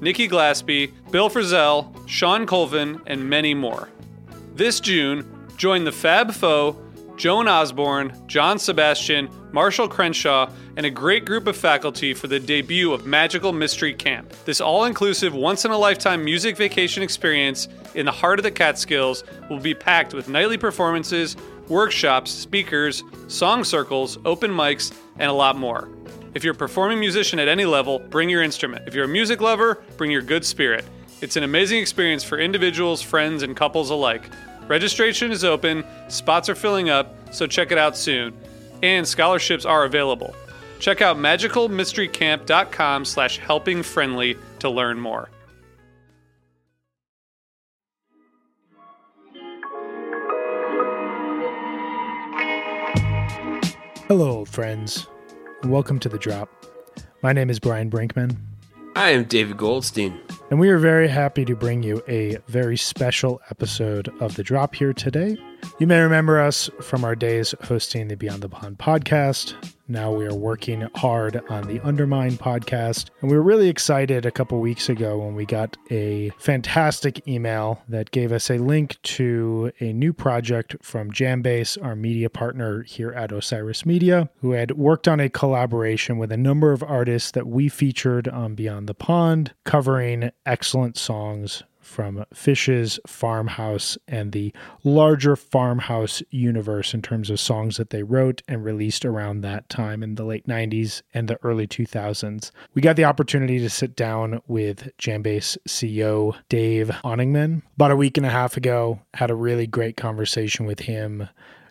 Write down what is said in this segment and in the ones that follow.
Nikki Glaspie, Bill Frisell, Shawn Colvin, and many more. This June, join the Fab Four, Joan Osborne, John Sebastian, Marshall Crenshaw, and a great group of faculty for the debut of Magical Mystery Camp. This all inclusive, once in a lifetime music vacation experience in the heart of the Catskills will be packed with nightly performances, workshops, speakers, song circles, open mics, and a lot more. If you're a performing musician at any level, bring your instrument. If you're a music lover, bring your good spirit. It's an amazing experience for individuals, friends, and couples alike. Registration is open, spots are filling up, so check it out soon. And scholarships are available. Check out magicalmysterycamp.com slash helpingfriendly to learn more. Hello, old friends. Welcome to The Drop. My name is Brian Brinkman. I am David Goldstein. And we are very happy to bring you a very special episode of The Drop here today. You may remember us from our days hosting the Beyond the Pond podcast, now we are working hard on the Undermine podcast. And we were really excited a couple weeks ago when we got a fantastic email that gave us a link to a new project from Jambase, our media partner here at Osiris Media, who had worked on a collaboration with a number of artists that we featured on Beyond the Pond, covering excellent songs from Phish's Farmhouse and the larger Farmhouse universe in terms of songs that they wrote and released around that time in the late 90s and the early 2000s. We got the opportunity to sit down with Jambase CEO Dave Onigman about a week and a half ago, had a really great conversation with him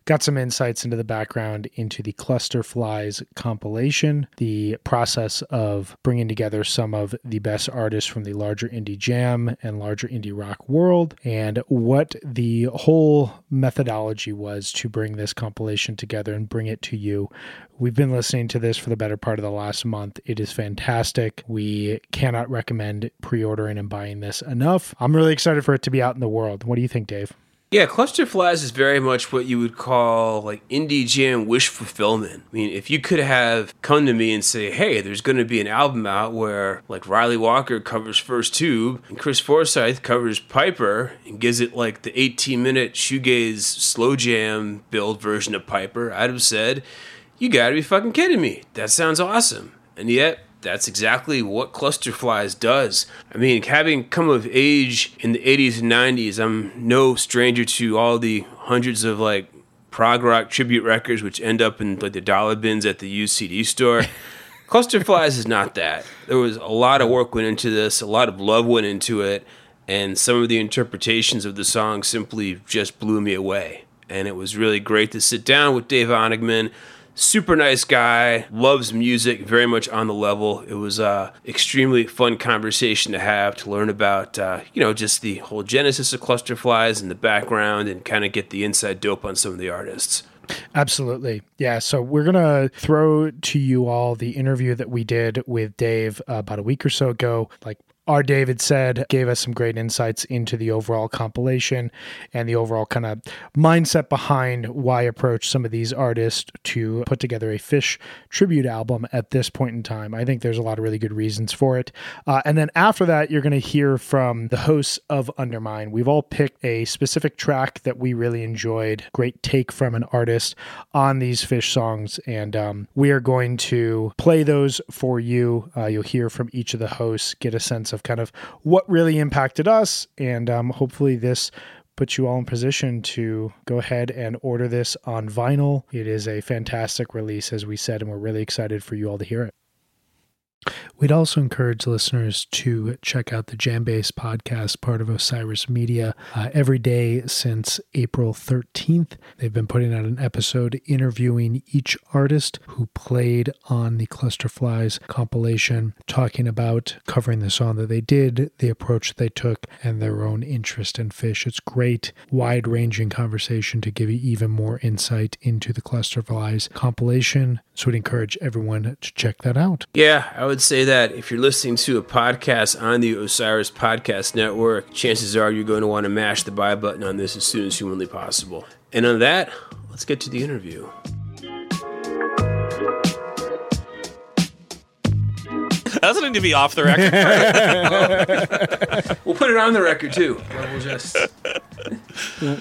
got some insights into the background into the Cluster Flies compilation, the process of bringing together some of the best artists from the larger indie jam and larger indie rock world, and what the whole methodology was to bring this compilation together and bring it to you. We've been listening to this for the better part of the last month. It is fantastic. We cannot recommend pre ordering and buying this enough. I'm really excited for it to be out in the world. What do you think, Dave? Yeah, Cluster Flies is very much what you would call like indie jam wish fulfillment. I mean, if you could have come to me and say, hey, there's going to be an album out where like Ryley Walker covers First Tube and Chris Forsyth covers Piper and gives it like the 18 minute shoegaze slow jam build version of Piper, I'd have said, you gotta be fucking kidding me. That sounds awesome. And yet, that's exactly what Cluster Flies does. I mean, having come of age in the 80s and 90s, I'm no stranger to all the hundreds of like prog rock tribute records which end up in like the dollar bins at the used CD store. Cluster Flies is not that. There was a lot of work went into this, a lot of love went into it, and some of the interpretations of the song simply just blew me away. And it was really great to sit down with Dave Onigman super nice guy, loves music, very much on the level. It was a extremely fun conversation to have to learn about, uh, you know, just the whole genesis of Cluster Flies and the background and kind of get the inside dope on some of the artists. Absolutely. Yeah. So we're going to throw to you all the interview that we did with Dave uh, about a week or so ago, like our David said gave us some great insights into the overall compilation and the overall kind of mindset behind why approach some of these artists to put together a Phish tribute album at this point in time. I think there's a lot of really good reasons for it. Uh, and then after that, you're going to hear from the hosts of Undermine. We've all picked a specific track that we really enjoyed, great take from an artist on these Phish songs, and um, we are going to play those for you. Uh, you'll hear from each of the hosts, get a sense of of kind of what really impacted us. And um, hopefully, this puts you all in position to go ahead and order this on vinyl. It is a fantastic release, as we said, and we're really excited for you all to hear it. We'd also encourage listeners to check out the Jambase podcast, part of Osiris Media, uh, every day since April 13th. They've been putting out an episode interviewing each artist who played on the Clusterflies compilation, talking about covering the song that they did, the approach they took, and their own interest in Phish. It's great, wide ranging conversation to give you even more insight into the Clusterflies compilation. So we'd encourage everyone to check that out. Yeah, I would say that if you're listening to a podcast on the Osiris Podcast Network, chances are you're going to want to mash the buy button on this as soon as humanly possible. And on that, let's get to the interview. That doesn't need to be off the record. we'll put it on the record too. We'll just.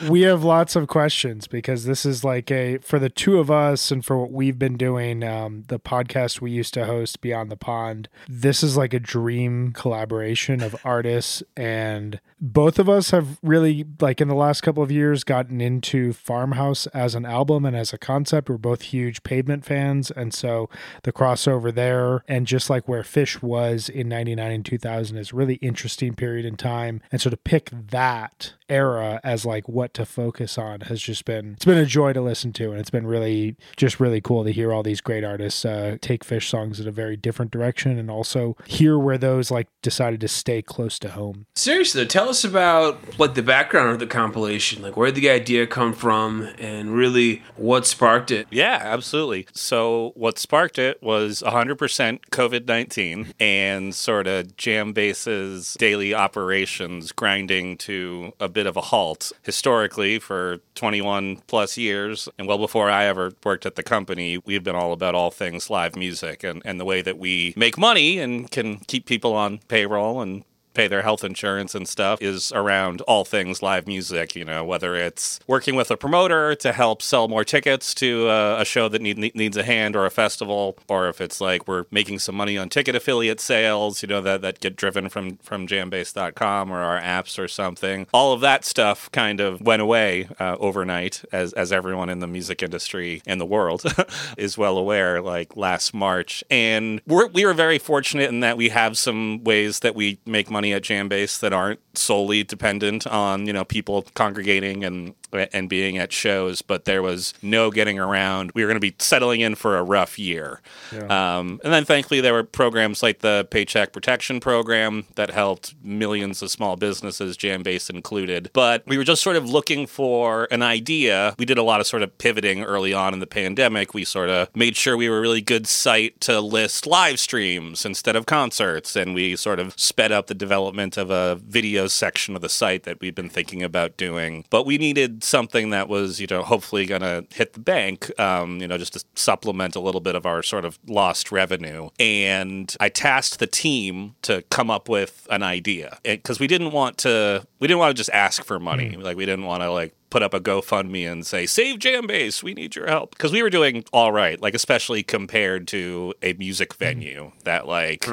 We have lots of questions because this is like a for the two of us and for what we've been doing um, the podcast we used to host beyond the pond this is like a dream collaboration of artists. And both of us have really like in the last couple of years gotten into farmhouse as an album and as a concept. We're both huge pavement fans. And so the crossover there and just like where Phish was in 99 and 2000 is really interesting period in time. And so to pick that era as like what to focus on has just been it's been a joy to listen to and it's been really just really cool to hear all these great artists uh, take Phish songs in a very different direction and also hear where those like decided to stay close to home. Seriously tell us about like the background of the compilation. Like where did the idea come from and really what sparked it? Yeah absolutely. So what sparked it was 100% covid-19 and sort of Jambase's daily operations grinding to a bit of a halt. Historically, for 21 plus years, and well before I ever worked at the company, we've been all about all things live music and, and the way that we make money and can keep people on payroll and pay their health insurance and stuff is around all things live music, you know, whether it's working with a promoter to help sell more tickets to a, a show that need, needs a hand or a festival, or if it's like we're making some money on ticket affiliate sales, you know, that, that get driven from, from jambase.com or our apps or something. All of that stuff kind of went away uh, overnight, as, as everyone in the music industry and the world is well aware, like last March. And we're, we were very fortunate in that we have some ways that we make money at Jambase that aren't solely dependent on you know people congregating and and being at shows, but there was no getting around. We were going to be settling in for a rough year. Um, and then thankfully, there were programs like the Paycheck Protection Program that helped millions of small businesses, Jambase included. But we were just sort of looking for an idea. We did a lot of sort of pivoting early on in the pandemic. We sort of made sure we were a really good site to list live streams instead of concerts. And we sort of sped up the development of a video section of the site that we'd been thinking about doing. But we needed something that was, you know, hopefully going to hit the bank, um, you know, just to supplement a little bit of our sort of lost revenue. And I tasked the team to come up with an idea because we didn't want to, we didn't want to just ask for money. Like, we didn't want to, like, put up a GoFundMe and say, save Jambase, we need your help. Because we were doing all right, like, especially compared to a music venue that, like,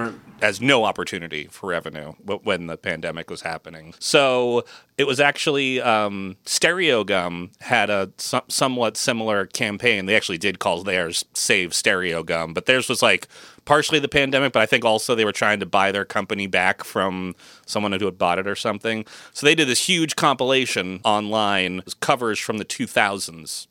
has no opportunity for revenue when the pandemic was happening. So it was actually um, Stereogum had a so- somewhat similar campaign. They actually did call theirs Save Stereogum, but theirs was like partially the pandemic, but I think also they were trying to buy their company back from someone who had bought it or something. So they did this huge compilation online, covers from the 2000s.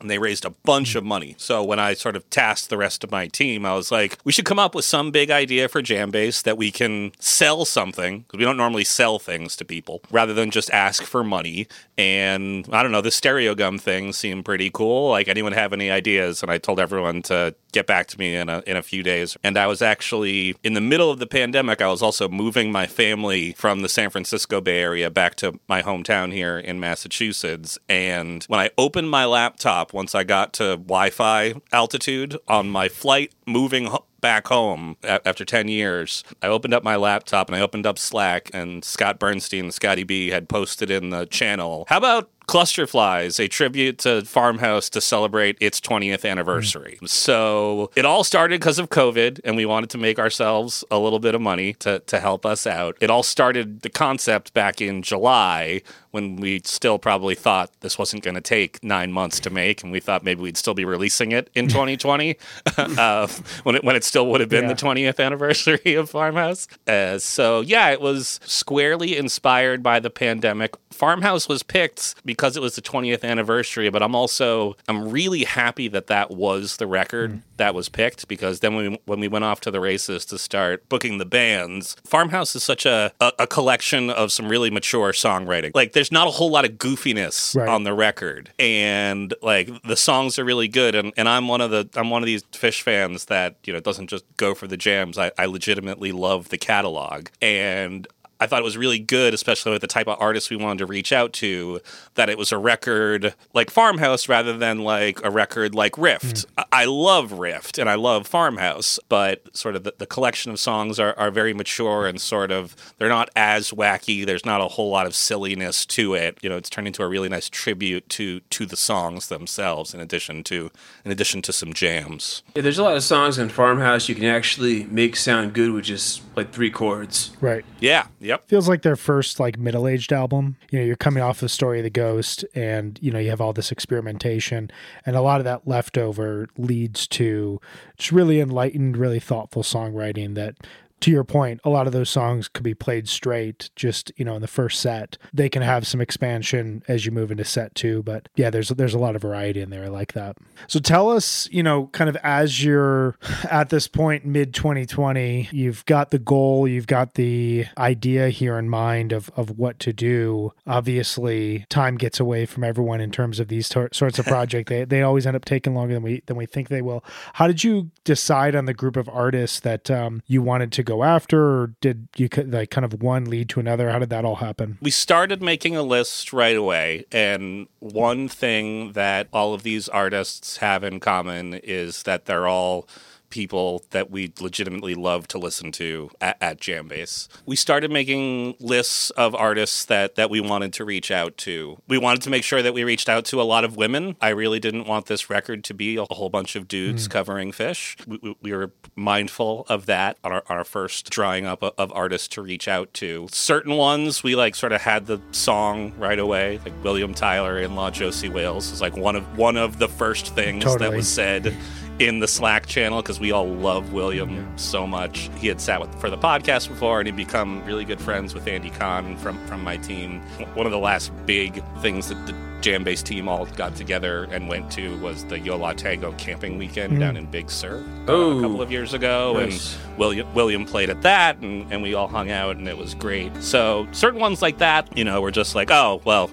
And they raised a bunch of money. So when I sort of tasked the rest of my team, I was like, we should come up with some big idea for Jambase that we can sell something, because we don't normally sell things to people, rather than just ask for money. And I don't know, the Stereogum thing seemed pretty cool. Like, anyone have any ideas? And I told everyone to get back to me in a, in a few days. And I was actually, in the middle of the pandemic, I was also moving my family from the San Francisco Bay Area back to my hometown here in Massachusetts. And when I opened my laptop, once I got to Wi Fi altitude on my flight moving back home after 10 years, I opened up my laptop and I opened up Slack, and Scott Bernstein, Scotty B, had posted in the channel, How about Cluster Flies, a tribute to Farmhouse to celebrate its 20th anniversary. So it all started because of COVID, and we wanted to make ourselves a little bit of money to, to help us out. It all started the concept back in July when we still probably thought this wasn't going to take nine months to make, and we thought maybe we'd still be releasing it in 2020 uh, when, it, when it still would have been Yeah. the 20th anniversary of Farmhouse. Uh, so, yeah, it was squarely inspired by the pandemic. Farmhouse was picked because it was the 20th anniversary, but I'm also I'm really happy that that was the record mm. that was picked because then when we, when we went off to the races to start booking the bands, Farmhouse is such a, a, a collection of some really mature songwriting. Like there's not a whole lot of goofiness Right. on the record, and like the songs are really good. And, and I'm one of the I'm one of these Phish fans that you know doesn't just go for the jams. I, I legitimately love the catalog and. I thought it was really good, especially with the type of artists we wanted to reach out to, that it was a record like Farmhouse rather than like a record like Rift. Hmm. I, I love Rift and I love Farmhouse, but sort of the, the collection of songs are, are very mature and sort of they're not as wacky. There's not a whole lot of silliness to it. You know, it's turned into a really nice tribute to to the songs themselves, in addition to in addition to some jams. Yeah, there's a lot of songs on Farmhouse you can actually make sound good with just like three chords. Right. Yeah. Yep. Feels like their first like middle-aged album. You know, you're coming off the story of the ghost and you know, you have all this experimentation and a lot of that leftover leads to just really enlightened, really thoughtful songwriting that to your point, a lot of those songs could be played straight, just you know, in the first set. They can have some expansion as you move into set two, but yeah, there's there's a lot of variety in there. I like that. So tell us, you know, kind of as you're at this point, mid 2020, you've got the goal, you've got the idea here in mind of of what to do. Obviously, time gets away from everyone in terms of these tor- sorts of project. they they always end up taking longer than we than we think they will. How did you decide on the group of artists that um, you wanted to go after, or did you like kind of one lead to another? How did that all happen? we started making a list right away and one thing that all of these artists have in common is that they're all people that we legitimately love to listen to at, at Jambase. We started making lists of artists that that we wanted to reach out to. We wanted to make sure that we reached out to a lot of women. I really didn't want this record to be a whole bunch of dudes mm. covering Phish. We, we, we were mindful of that on our, on our first drawing up of, of artists to reach out to. Certain ones we like sort of had the song right away, like William Tyler in Law Josie Wales is like one of one of the first things that was said in the Slack channel because we all love William so much. He had sat with for the podcast before, and he'd become really good friends with Andy Kahn from from my team. One of the last big things that the JamBase team all got together and went to was the Yo La Tengo camping weekend down in Big Sur uh, a couple of years ago, nice. and William William played at that, and, and we all hung out, and it was great. So certain ones like that, you know, we're just like, oh well,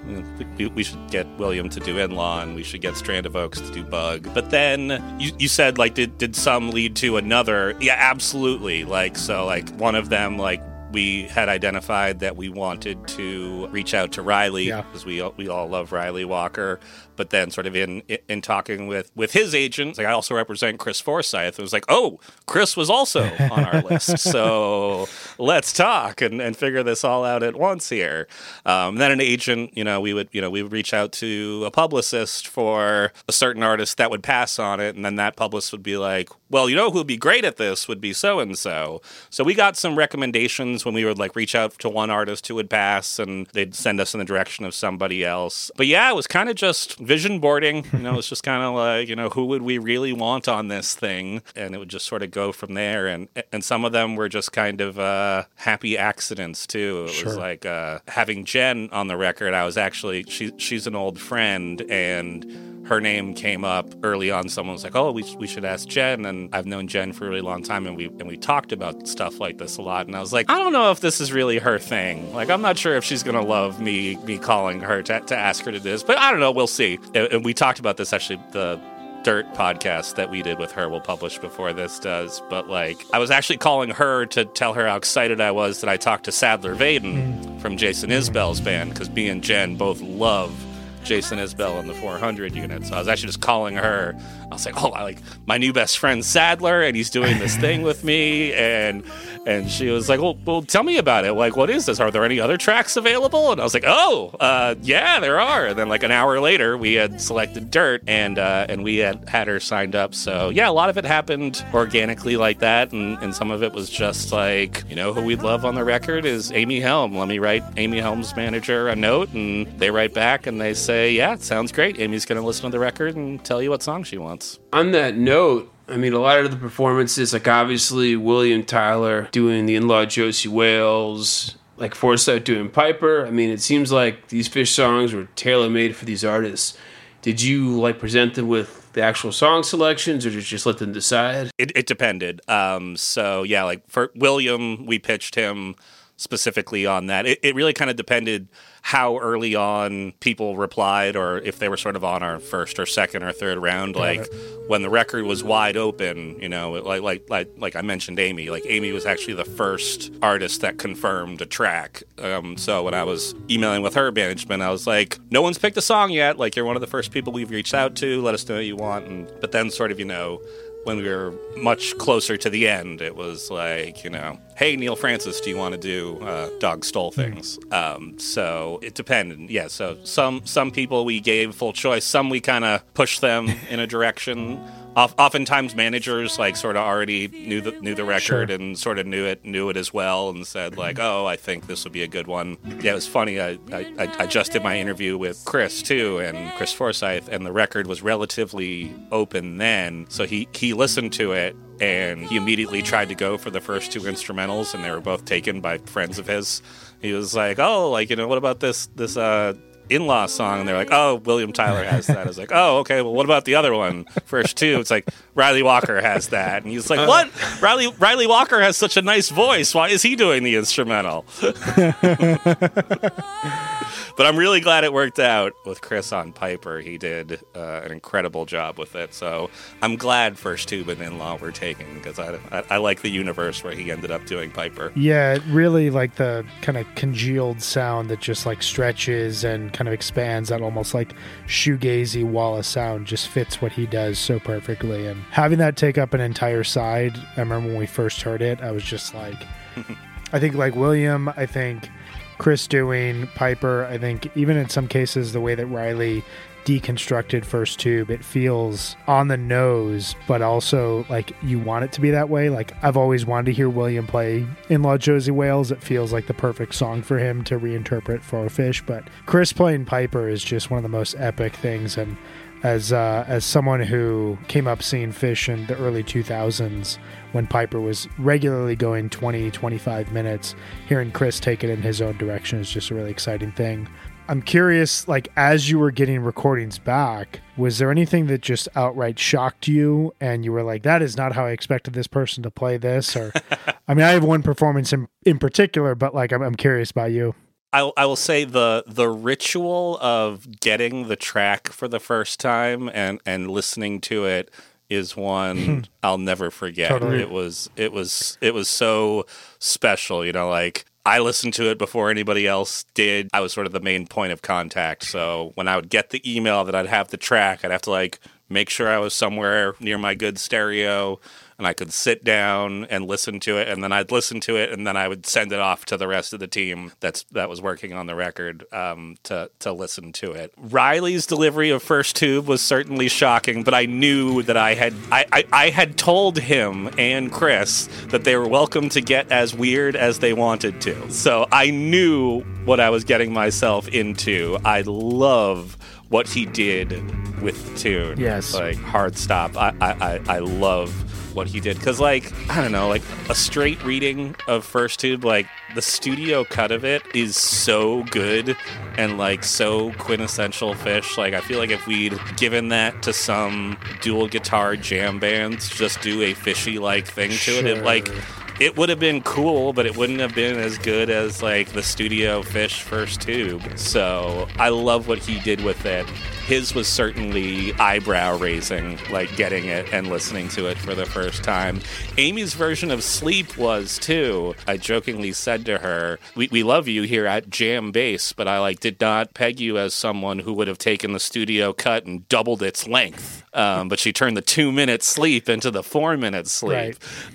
we, we should get William to do In Law, and we should get Strand of Oaks to do Bug. But then you, you said like, did did some lead to another? Yeah, absolutely. Like so, like one of them like we had identified that we wanted to reach out to Ryley Yeah. because we we all love Ryley Walker. But then, sort of in in talking with with his agent, like I also represent Chris Forsyth. It was like, oh, Chris was also on our list, so let's talk and, and figure this all out at once here. Um, then an agent, you know, we would you know we would reach out to a publicist for a certain artist that would pass on it, and then that publicist would be like, well, you know, who would be great at this would be so and so. So we got some recommendations when we would like reach out to one artist who would pass, and they'd send us in the direction of somebody else. But yeah, it was kind of just vision boarding. You know, it's just kind of like you know who would we really want on this thing, and it would just sort of go from there. And and some of them were just kind of uh, happy accidents too. It Sure. was like uh, having Jen on the record. I was actually she she's an old friend and her name came up early on. Someone was like, "Oh, we, we should ask Jen," and I've known Jen for a really long time, and we and we talked about stuff like this a lot. And I was like, I don't know if this is really her thing. Like, I'm not sure if she's gonna love me me calling her to, to ask her to do this, but I don't know. We'll see. And, and we talked about this actually. The Dirt podcast that we did with her will publish before this does. But like, I was actually calling her to tell her how excited I was that I talked to Sadler Vaden mm. from Jason Isbell's band because me and Jen both love Jason Isbell in the 400 unit. So I was actually just calling her. I was like, "Oh, I like my new best friend Sadler, and he's doing this thing with me." And and she was like, "Well, well, tell me about it. Like, what is this? Are there any other tracks available?" And I was like, "Oh, uh, yeah, there are." And then like an hour later, we had selected Dirt, and uh, and we had had her signed up. So yeah, a lot of it happened organically like that, and and some of it was just like, you know, who we'd love on the record is Amy Helm. Let me write Amy Helm's manager a note, and they write back and they say, "Yeah, it sounds great. Amy's going to listen to the record and tell you what song she wants." On that note, I mean, a lot of the performances, like obviously William Tyler doing the in law Josie Wales, like Forsyth doing Piper. I mean, it seems like these Phish songs were tailor made for these artists. Did you like present them with the actual song selections, or did you just let them decide? It, it depended. Um, so yeah, like for William, we pitched him specifically on that. It, it really kind of depended how early on people replied, or if they were sort of on our first or second or third round. Like when the record was wide open, you know, like like like like I mentioned, Amy. Like Amy was actually the first artist that confirmed a track. Um, so when I was emailing with her management, I was like, "No one's picked a song yet. Like you're one of the first people we've reached out to. Let us know what you want." And but then sort of you know when we were much closer to the end, it was like, you know, hey, Neal Francis, do you want to do uh, Dog Stole Things? Um, so it depended. Yeah, so some some people we gave full choice, some we kind of pushed them in a direction. Oftentimes, managers like sort of already knew the knew the record Sure. and sort of knew it knew it as well, and said like, "Oh, I think this would be a good one." Yeah, it was funny. I I, I- I just did my interview with Chris too, and Chris Forsyth, and the record was relatively open then, so he he listened to it and he immediately tried to go for the first two instrumentals, and they were both taken by friends of his. He was like, "Oh, like you know, what about this this uh." In-law song, and they're like, "Oh, William Tyler has that." I was like, "Oh, okay. Well, what about the other one? First two, it's like Ryley Walker has that." And he's like, "What? Ryley Ryley Walker has such a nice voice. Why is he doing the instrumental?" but I'm really glad it worked out with Chris on Piper. He did uh, an incredible job with it. So I'm glad First Tube and In Law were taken because I, I, I like the universe where he ended up doing Piper. Yeah, really like the kind of congealed sound that just like stretches and kind of expands. That almost like shoegazy wall of sound just fits what he does so perfectly. And having that take up an entire side, I remember when we first heard it, I was just like, I think like William, I think Chris doing Piper, I think even in some cases the way that Riley deconstructed first tube. It feels on the nose but also like you want it to be that way. Like i've always wanted to hear william play in law josie wales. It feels like the perfect song for him to reinterpret for Phish but chris playing piper is just one of the most epic things. And as uh, as someone who came up seeing Phish in the early 2000s when piper was regularly going 20 25 minutes hearing chris take it in his own direction is just a really exciting thing I'm curious, like, as you were getting recordings back, was there anything that just outright shocked you and you were like, that is not how I expected this person to play this? Or, I mean, I have one performance in, in particular, but like, I'm, I'm curious about you. I, I will say the the ritual of getting the track for the first time and, and listening to it is one hmm. I'll never forget. Totally. It was it was it was so special, you know, like I listened to it before anybody else did. I was sort of the main point of contact. So when I would get the email that I'd have the track, I'd have to like make sure I was somewhere near my good stereo and I could sit down and listen to it, and then I'd listen to it, and then I would send it off to the rest of the team that's that was working on the record um, to to listen to it. Ryley's delivery of First Tube was certainly shocking, but I knew that I had I, I, I had told him and Chris that they were welcome to get as weird as they wanted to. So I knew what I was getting myself into. I love what he did with the tune. Yes. like hard stop. I I, I, I love what he did because like i don't know like a straight reading of first tube like the studio cut of it is so good and like so quintessential Phish like i feel like if we'd given that to some dual guitar jam bands just do a fishy like thing to it it like it would have been cool, but it wouldn't have been as good as like the studio Phish first tube. So I love what he did with it. His was certainly eyebrow raising, like getting it and listening to it for the first time. Amy's version of Sleep was too. I jokingly said to her, we, we love you here at JamBase, but I like did not peg you as someone who would have taken the studio cut and doubled its length. Um, but she turned the two minute sleep into the four minute sleep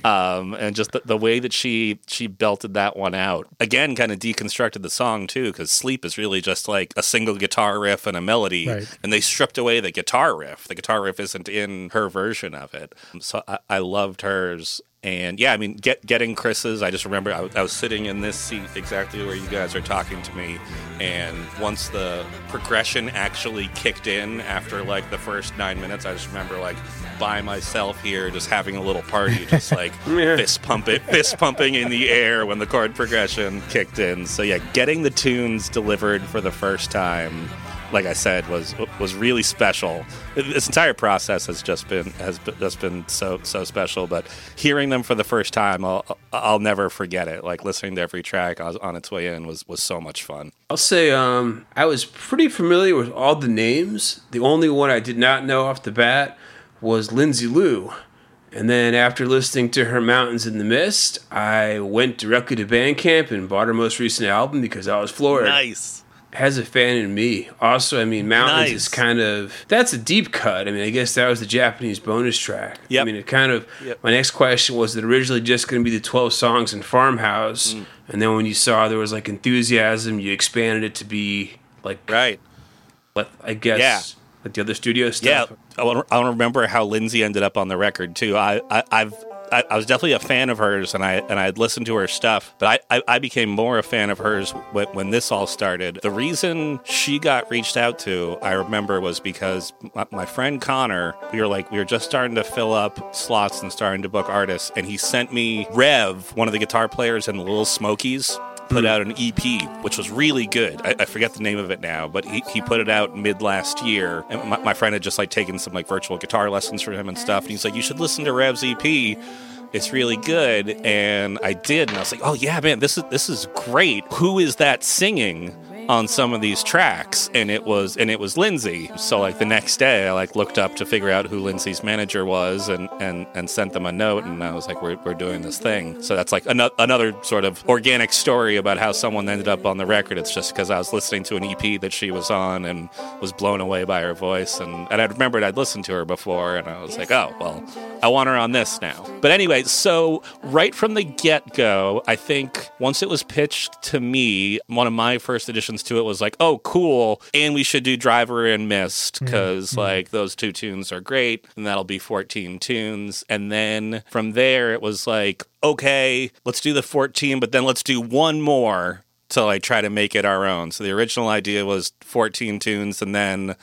um, and just the, the way that she she belted that one out again kind of deconstructed the song too because sleep is really just like a single guitar riff and a melody Right. And they stripped away the guitar riff. The guitar riff isn't in her version of it. So i, I loved hers. And yeah, I mean, get, getting Chris's. I just remember I, was- I was sitting in this seat exactly where you guys are talking to me, and once the progression actually kicked in after like the first nine minutes, I just remember like by myself here, just having a little party, just like fist pumping, fist pumping in the air when the chord progression kicked in. So yeah, getting the tunes delivered for the first time like I said, was was really special. This entire process has just been has been, just been so so special. But hearing them for the first time, I'll I'll never forget it. Like listening to every track on on its way in was was so much fun. I'll say um, I was pretty familiar with all the names. The only one I did not know off the bat was Lindsay Lou. And then after listening to her Mountains in the Mist, I went directly to Bandcamp and bought her most recent album because I was floored. Nice. Has a fan in me. Also, I mean, Mountains Nice. is kind of that's a deep cut. I mean, I guess that was the Japanese bonus track. Yeah. I mean, it kind of. Yep. My next question was that originally just going to be the twelve songs in Farmhouse, Mm. and then when you saw there was like enthusiasm, you expanded it to be like Right. But I guess Yeah. like the other studio stuff. I want I want to remember how Lindsay ended up on the record too. I, I I've I, I was definitely a fan of hers, and I and I had listened to her stuff, but I, I, I became more a fan of hers when, when this all started. The reason she got reached out to, I remember, was because my, my friend Connor, we were like we were just starting to fill up slots and starting to book artists, and he sent me Rev, one of the guitar players in the Little Smokies put out an EP, which was really good. I, I forget the name of it now, but he, he put it out mid last year. And my, my friend had just like taken some like virtual guitar lessons from him and stuff. And he's like, you should listen to Rev's EP. It's really good. And I did. And I was like, oh yeah, man, this is this is great. Who is that singing? On some of these tracks and it was and it was Lindsay. So like the next day I like looked up to figure out who Lindsay's manager was and and and sent them a note and I was like we're, we're doing this thing. So that's like ano- another sort of organic story about how someone ended up on the record. It's just because I was listening to an EP that she was on and was blown away by her voice and and I remembered I'd listened to her before and I was like, "Oh, well, I want her on this now." But anyway, so right from the get-go, I think once it was pitched to me, one of my first to it was like, oh, cool. And we should do Driver and Mist mm, because, mm. like, those two tunes are great. And that'll be 14 tunes. And then from there, it was like, okay, let's do the 14, but then let's do one more to like try to make it our own. So the original idea was 14 tunes and then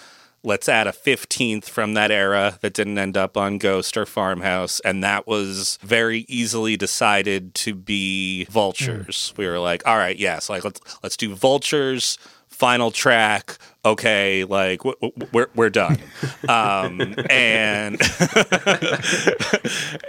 let's add a 15th from that era that didn't end up on Ghost or Farmhouse. And that was very easily decided to be Vultures. We were like, all right, yes, like let's let's do Vultures, final track. Okay, like w- w- we're we're done, um, and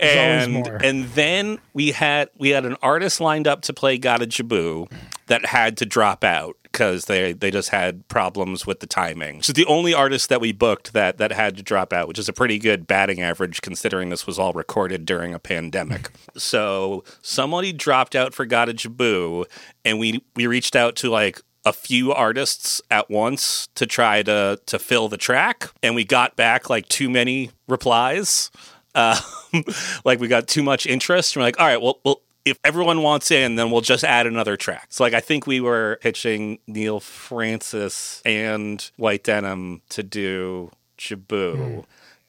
and and then we had we had an artist lined up to play Gotta Jibboo that had to drop out because they they just had problems with the timing. So the only artist that we booked that that had to drop out, which is a pretty good batting average considering this was all recorded during a pandemic. so somebody dropped out for Gotta Jibboo, and we we reached out to like a few artists at once to try to to fill the track and we got back like too many replies um, like we got too much interest. And we're like, all right, well, well, if everyone wants in, then we'll just add another track. So like I think we were pitching Neal Francis and White Denim to do Jibboo, hmm.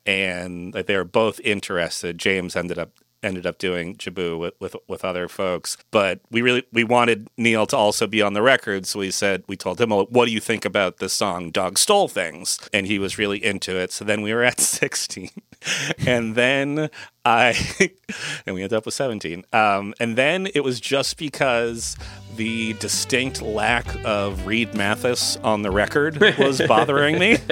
and like they were both interested. James ended up ended up doing Jibboo with, with with other folks, but we really we wanted Neal to also be on the record. So we said we told him, well, "What do you think about the song Dog Stole Things?" And he was really into it. So then we were at sixteen, and then I and we ended up with 17. Um, and then it was just because the distinct lack of Reed Mathis on the record was bothering me.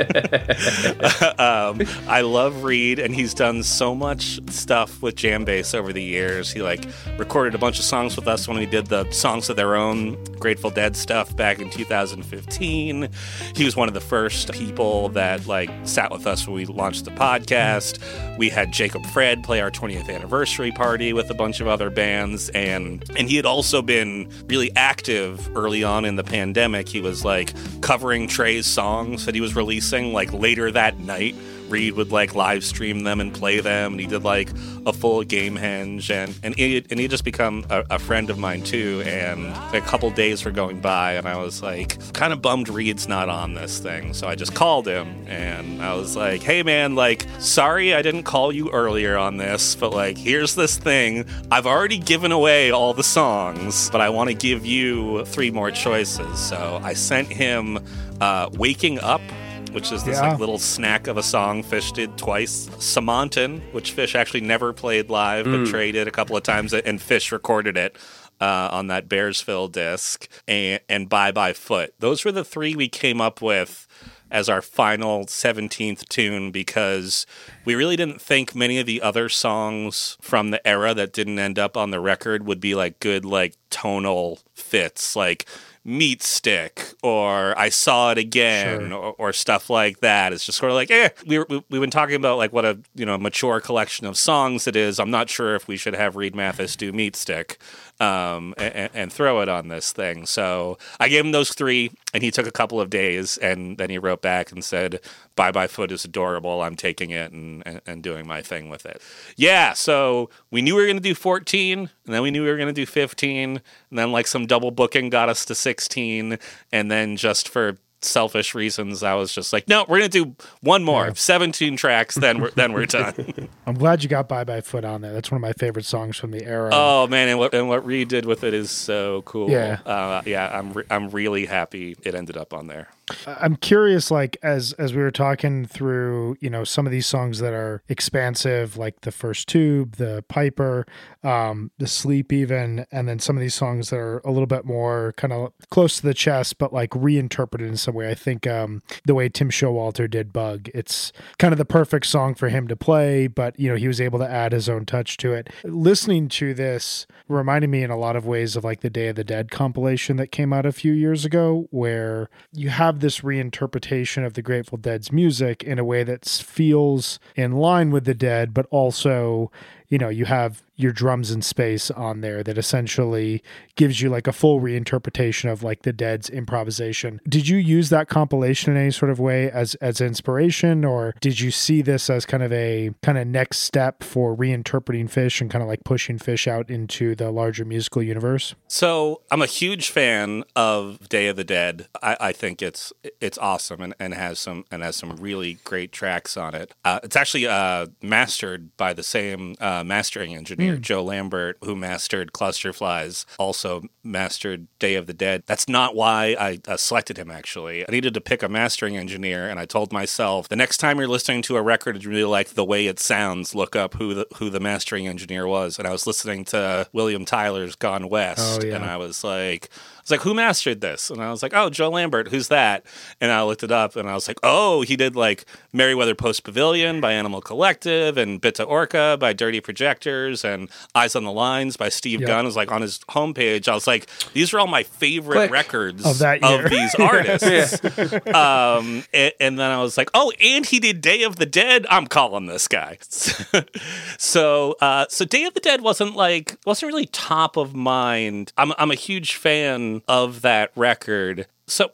um, I love Reed, and he's done so much stuff with JamBase over the years. He like recorded a bunch of songs with us when we did the songs of their own Grateful Dead stuff back in 2015. He was one of the first people that like sat with us when we launched the podcast. We had Jacob Fred play our 20th anniversary party with a bunch of other bands, and and he had also been really active early on in the pandemic. He was like covering Trey's songs that he was releasing like later that night. Reed would like live stream them and play them, and he did like a full Gamehendge, and and he and he just become a, a friend of mine too. And a couple days were going by, and I was like, kind of bummed Reed's not on this thing, so I just called him, and I was like, hey man, like sorry I didn't call you earlier on this, but like here's this thing. I've already given away all the songs, but I want to give you three more choices. So I sent him uh, "Waking Up." Which is this Yeah. like little snack of a song Phish did twice. Somantin, which Phish actually never played live, but Trey did a couple of times, and Phish recorded it uh, on that Bearsville disc, and, and Bye Bye Foot. Those were the three we came up with as our final 17th tune because we really didn't think many of the other songs from the era that didn't end up on the record would be like good like tonal fits like meat stick or i saw it again Sure. or, or stuff like that. It's just sort of like eh. We were, we, we've been talking about like what a you know mature collection of songs it is. I'm not sure if we should have reed mathis do meat stick um, and, and throw it on this thing. So I gave him those three, and he took a couple of days, and then he wrote back and said, "Bye bye foot is adorable. I'm taking it and, and and doing my thing with it." Yeah. So we knew we were going to do 14, and then we knew we were going to do 15, and then like some double booking got us to 16, and then just for selfish reasons i was just like no we're gonna do one more 17 tracks then we're then we're done I'm glad you got Bye Bye Foot on there. That's one of my favorite songs from the era. Oh man, and what and what Reed did with it is so cool. Yeah. uh, yeah. I'm re- I'm really happy it ended up on there. I'm curious, like as as we were talking through, you know, some of these songs that are expansive, like the first tube, the Piper, um, the Sleep, even, and then some of these songs that are a little bit more kind of close to the chest, but like reinterpreted in some way. I think um, the way Tim Showalter did Bug, it's kind of the perfect song for him to play, but you know, he was able to add his own touch to it. Listening to this reminded me in a lot of ways of like the Day of the Dead compilation that came out a few years ago, where you have this reinterpretation of the Grateful Dead's music in a way that feels in line with the Dead, but also, you know, you have your drums in space on there that essentially gives you like a full reinterpretation of like the Dead's improvisation. Did you use that compilation in any sort of way as as inspiration, or did you see this as kind of a kind of next step for reinterpreting Phish and kind of like pushing Phish out into the larger musical universe? So I'm a huge fan of Day of the Dead. I, I think it's it's awesome and, and has some and has some really great tracks on it. Uh, it's actually uh, mastered by the same uh, uh, mastering engineer, Joe Lambert, who mastered Clusterflies, also mastered Day of the Dead. That's not why I uh, selected him, actually. I needed to pick a mastering engineer, and I told myself the next time you're listening to a record and you really like the way it sounds, look up who the, who the mastering engineer was. And I was listening to William Tyler's Gone West, Oh, yeah. and I was like, was like, who mastered this? And I was like, oh, Joe Lambert. Who's that? And I looked it up and I was like, oh, he did like Merriweather Post Pavilion by Animal Collective and Bitte Orca by Dirty Projectors and Eyes on the Lines by Steve Yep. Gunn. It was like on his homepage. I was like, these are all my favorite Click. records Of that year. these artists. um, and, and then I was like, oh, and he did Day of the Dead. I'm calling this guy. so, uh, so Day of the Dead wasn't like wasn't really top of mind. I'm I'm a huge fan of that record. So,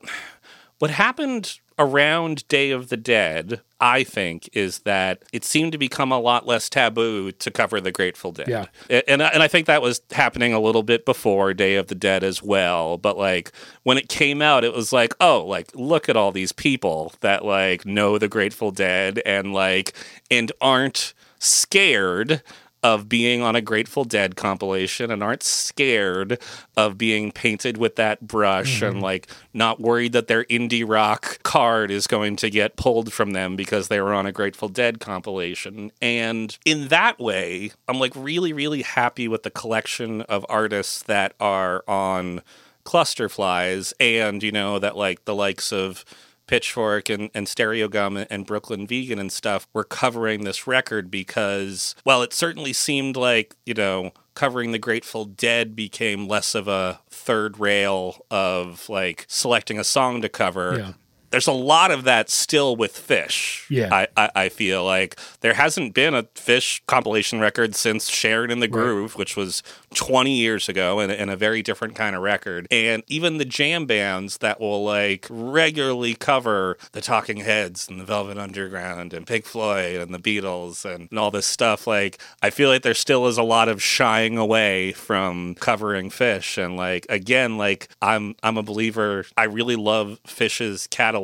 what happened around Day of the Dead, I think, is that it seemed to become a lot less taboo to cover the Grateful Dead. Yeah. And, and I think that was happening a little bit before Day of the Dead as well. But like when it came out, it was like, oh, like look at all these people that like know the Grateful Dead and like and aren't scared of being on a Grateful Dead compilation and aren't scared of being painted with that brush and mm-hmm. like not worried that their indie rock card is going to get pulled from them because they were on a Grateful Dead compilation. And in that way, I'm like really, really happy with the collection of artists that are on Cluster Flies and, you know, that like the likes of Pitchfork and, and Stereogum and Brooklyn Vegan and stuff were covering this record because, well, it certainly seemed like, you know, covering the Grateful Dead became less of a third rail of like selecting a song to cover. Yeah. There's a lot of that still with Phish. Yeah. I, I, I feel like there hasn't been a Phish compilation record since Sharin' in the Groove, which was 20 years ago and, and a very different kind of record. And even the jam bands that will like regularly cover the Talking Heads and the Velvet Underground and Pink Floyd and the Beatles and, and all this stuff, like I feel like there still is a lot of shying away from covering Phish. And like again, like I'm I'm a believer. I really love Phish's catalog,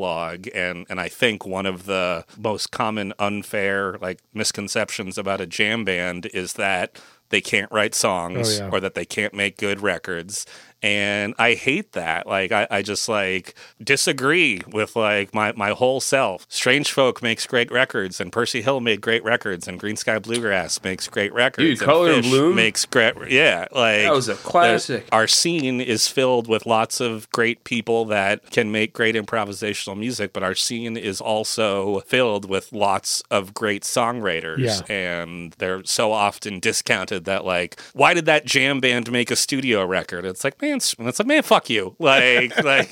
and and I think one of the most common unfair like misconceptions about a jam band is that they can't write songs Oh, yeah. or that they can't make good records. And I hate that. Like I, I just like disagree with like my, my whole self. Strangefolk makes great records and Percy Hill made great records and Greensky Bluegrass makes great records. Dude, and Color and Fish Bloom? makes great yeah, like That was a classic. our scene is filled with lots of great people that can make great improvisational music, but our scene is also filled with lots of great songwriters. Yeah. And they're so often discounted that, like, why did that jam band make a studio record? It's like, man, it's like, man, fuck you. Like, like.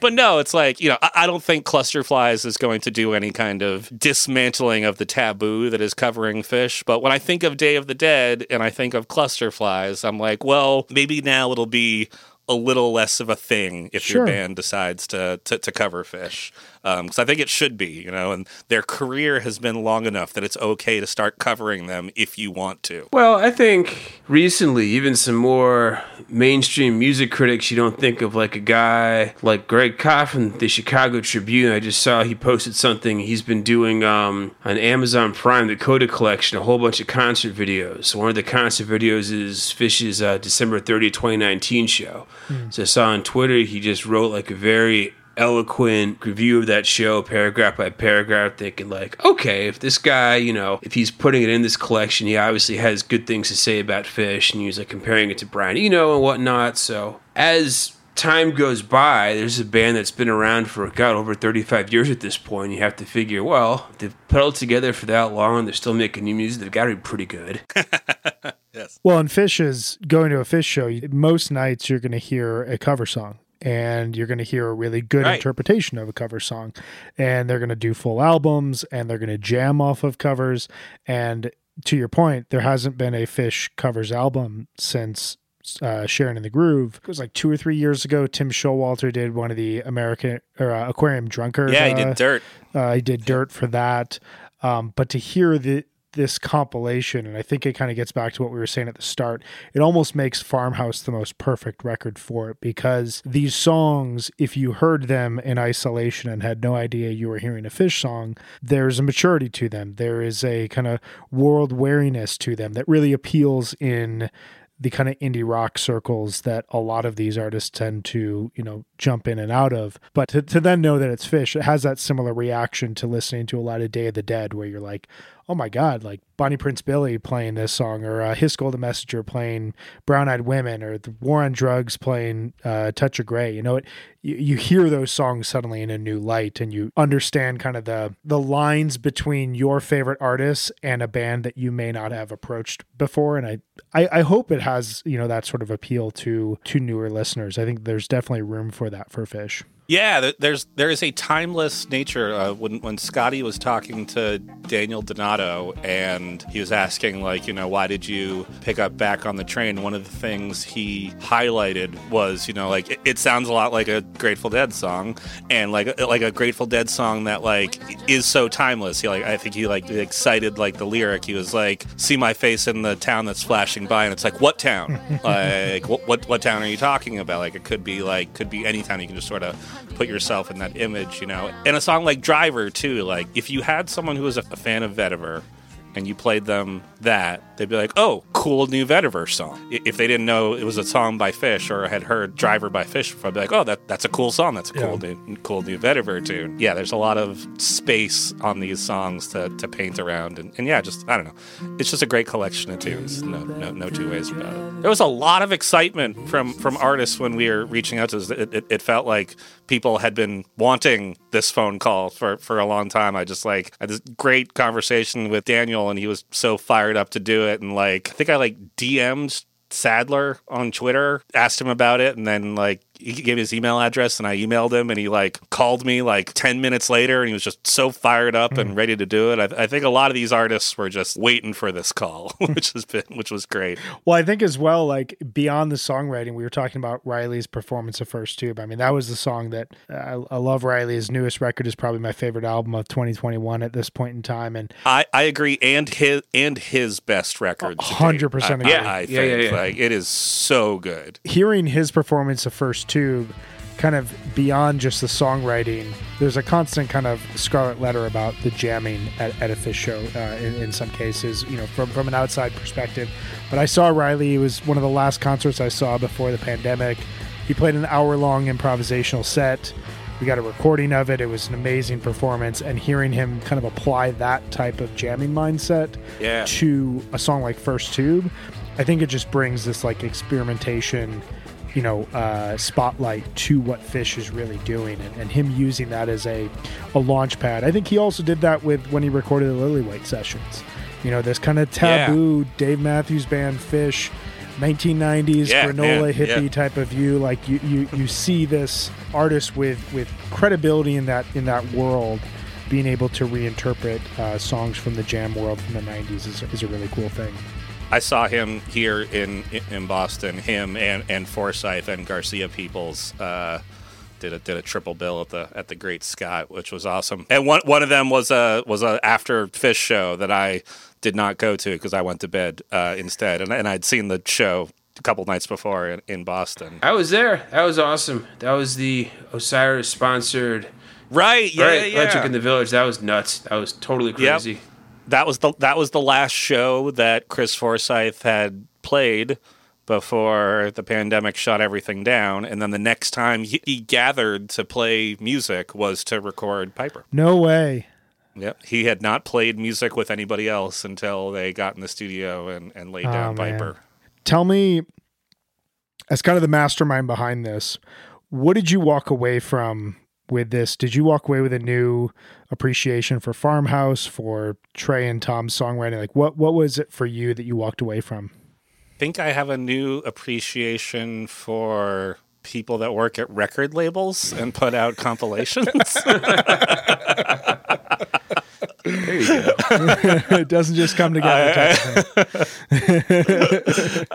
But no, it's like, you know, I, I don't think Cluster Flies is going to do any kind of dismantling of the taboo that is covering Phish. But when I think of Day of the Dead and I think of Cluster Flies, I'm like, well, maybe now it'll be a little less of a thing if Sure. your band decides to, to, to cover Phish. Because I think it should be, you know, and their career has been long enough that it's okay to start covering them if you want to. Well, I think recently, even some more mainstream music critics, you don't think of like a guy like Greg Kot from the Chicago Tribune. I just saw he posted something. He's been doing um, on Amazon Prime, the Coda Collection, a whole bunch of concert videos. One of the concert videos is Phish's uh, December 30, 2019 show. So I saw on Twitter, he just wrote like a very eloquent review of that show, paragraph by paragraph, thinking like, okay, if this guy, you know, if he's putting it in this collection, he obviously has good things to say about Phish, and he's like comparing it to Brian Eno and whatnot. So as time goes by, there's a band that's been around for God over 35 years at this point. You have to figure, well, if they've pedaled together for that long, they're still making new music. They've got to be pretty good. yes. Well, and Phish is going to a Phish show. Most nights you're going to hear a cover song and you're going to hear a really good Right. interpretation of a cover song. And they're going to do full albums and they're going to jam off of covers. And to your point, there hasn't been a Phish covers album since uh, Sharin' in the Groove. It was like two or three years ago. Tim Showalter did one of the American or uh, Aquarium Drunkard. Yeah, he uh, did Dirt. uh, I did dirt for that. Um, but to hear the this compilation, and I think it kind of gets back to what we were saying at the start. It almost makes Farmhouse the most perfect record for it because these songs, if you heard them in isolation and had no idea you were hearing a Phish song, there's a maturity to them. There is a kind of world wariness to them that really appeals in the kind of indie rock circles that a lot of these artists tend to, you know, jump in and out of. But to, to then know that it's Phish, it has that similar reaction to listening to a lot of Day of the Dead, where you're like, oh my God, like Bonnie Prince Billy playing this song, or uh, Hiss Golden Messenger playing Brown Eyed Women, or the War on Drugs playing uh, Touch of Grey. You know, it, you, you hear those songs suddenly in a new light, and you understand kind of the the lines between your favorite artists and a band that you may not have approached before. And I, I, I hope it has you know that sort of appeal to to newer listeners. I think there's definitely room for that for Phish. Yeah, there's there is a timeless nature. Uh, when when Scotty was talking to Daniel Donato and he was asking like, you know, why did you pick up back on the train? One of the things he highlighted was, you know, like it, it sounds a lot like a Grateful Dead song, and like like a Grateful Dead song that like is so timeless. He like I think he like excited like the lyric. He was like, "See my face in the town that's flashing by," and it's like, what town? like what, what what town are you talking about? Like it could be like could be any town. You can just sort of put yourself in that image, you know. And a song like Driver too, like if you had someone who was a, fan of Vetiver and you played them that, they'd be like, "Oh, cool new Vetiver song." If they didn't know it was a song by Phish or had heard "Driver" by Phish, I'd be like, "Oh, that that's a cool song. That's a cool Yeah. new, cool new Vetiver tune." Yeah, there's a lot of space on these songs to, to paint around, and, and yeah, just I don't know, it's just a great collection of tunes. No, no, no two ways about it. There was a lot of excitement from from artists when we were reaching out to us. It, it, it felt like people had been wanting this phone call for, for a long time. I just like had this great conversation with Daniel and he was so fired up to do it. And like, I think I like DM'd Sadler on Twitter, asked him about it, and then like he gave me his email address and I emailed him and he like called me like 10 minutes later and he was just so fired up and hmm. ready to do it. I, I think a lot of these artists were just waiting for this call, which has been, which was great. Well, I think as well, like beyond the songwriting, we were talking about Ryley's performance of First Tube. I mean, that was the song that uh, I, I love. Ryley's newest record is probably my favorite album of 2021 at this point in time. And I, I agree, and his and his best record. 100% I- agree. I, I Yeah, think yeah, yeah. like it is so good. hearing his performance of First Tube, kind of beyond just the songwriting, there's a constant kind of scarlet letter about the jamming at, at a Phish show uh, in, in some cases, you know, from, from an outside perspective. But I saw Ryley, it was one of the last concerts I saw before the pandemic. He played an hour long improvisational set. We got a recording of it. It was an amazing performance. And hearing him kind of apply that type of jamming mindset Yeah. to a song like First Tube, I think it just brings this like experimentation, you know, uh, spotlight to what Phish is really doing, and, and him using that as a a launch pad. I think he also did that with when he recorded the Lillywhite sessions. You know, this kind of taboo Dave Matthews Band Phish. 1990s Yeah, granola man, hippie yeah. type of view like you, you you see this artist with with credibility in that in that world being able to reinterpret uh, songs from the jam world from the 90s is, is a really cool thing I saw him here in in Boston. Him and and Forsyth and Garcia Peoples uh, did a did a triple bill at the at the Great Scott, which was awesome. And one one of them was a was a after Phish show that I did not go to because I went to bed uh, instead, and and I'd seen the show a couple nights before in, in Boston. I was there. That was awesome. That was the Osiris sponsored Right, yeah, right, yeah. Electric in the Village. That was nuts. That was totally Yep. That was the that was the last show that Chris Forsyth had played before the pandemic shut everything down, and then the next time he, he gathered to play music was to record Piper. no way Yep, he had not played music with anybody else until they got in the studio and, and laid oh, down Oh, man. Piper. tell me as kind of the mastermind behind this what did you walk away from with this did you walk away with a new appreciation for farmhouse for trey and tom's songwriting like what what was it for you that you walked away from I think I have a new appreciation for people that work at record labels and put out compilations. There you go. it doesn't just come together type of thing.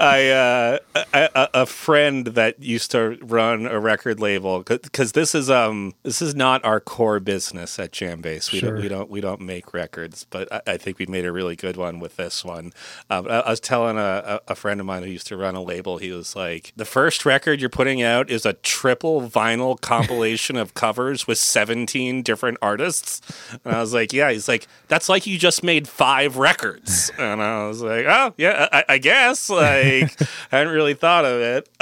I uh, a, a friend that used to run a record label because this is um this is not our core business at JamBase. We Sure. don't we don't we don't make records, but I, I think we made a really good one with this one. Um, I, I was telling a, a a friend of mine who used to run a label. He was like, "The first record you're putting out is a triple vinyl compilation of covers with 17 different artists." And I was like, "Yeah." He's like, "That's like you just made five records." And I was like, "Oh yeah, I, I guess." Like, I hadn't really thought of it.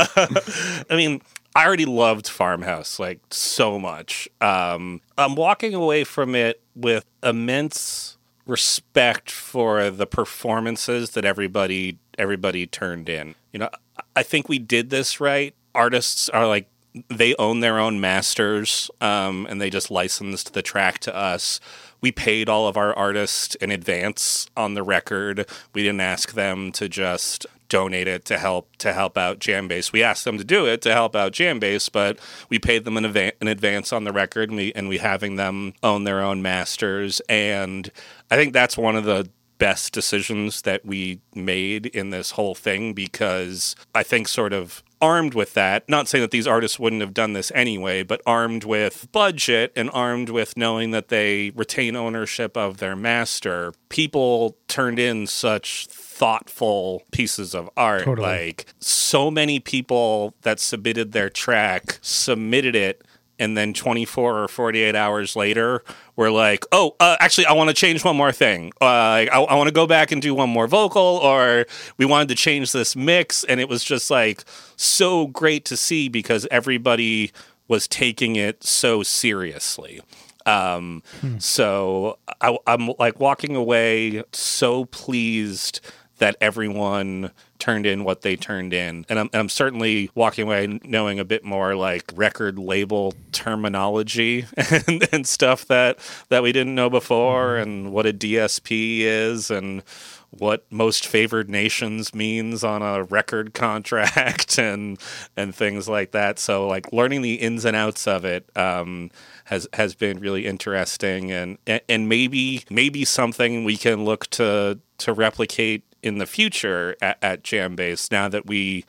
I mean. I already loved Farmhouse like so much. Um, I'm walking away from it with immense respect for the performances that everybody everybody turned in. You know, I think we did this right. Artists are like they own their own masters, um, and they just licensed the track to us. We paid all of our artists in advance on the record. We didn't ask them to just donate it to help to help out JamBase. We asked them to do it to help out JamBase, but we paid them in, in advance on the record, and we and we having them own their own masters. And I think that's one of the best decisions that we made in this whole thing because I think sort of armed with that, not saying that these artists wouldn't have done this anyway, but armed with budget and armed with knowing that they retain ownership of their master, people turned in such thoughtful pieces of art. Totally. Like so many people that submitted their track submitted it and then 24 or 48 hours later we're like oh uh, actually i want to change one more thing uh, i, I want to go back and do one more vocal or we wanted to change this mix and it was just like so great to see because everybody was taking it so seriously um, so I, i'm like walking away so pleased that everyone turned in what they turned in. And I'm, I'm certainly walking away knowing a bit more like record label terminology and, and stuff that, that we didn't know before and what a DSP is and what most favored nations means on a record contract and and things like that. So like learning the ins and outs of it um, has has been really interesting and and maybe maybe something we can look to to replicate in the future at, at JamBase now that we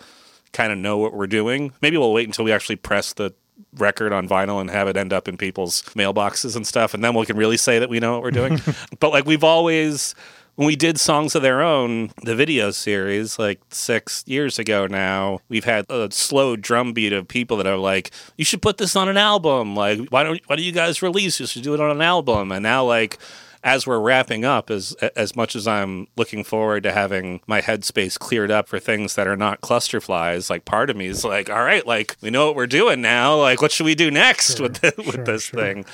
kind of know what we're doing. Maybe we'll wait until we actually press the record on vinyl and have it end up in people's mailboxes and stuff and then we can really say that we know what we're doing. but like we've always when we did songs of their own the video series like six years ago now we've had a slow drum beat of people that are like you should put this on an album like why don't why do you guys release you should do it on an album and now like as we're wrapping up, as as much as I'm looking forward to having my headspace cleared up for things that are not cluster flies, like part of me is like, all right, like we know what we're doing now. Like, what should we do next Sure, with this, with this sure. thing?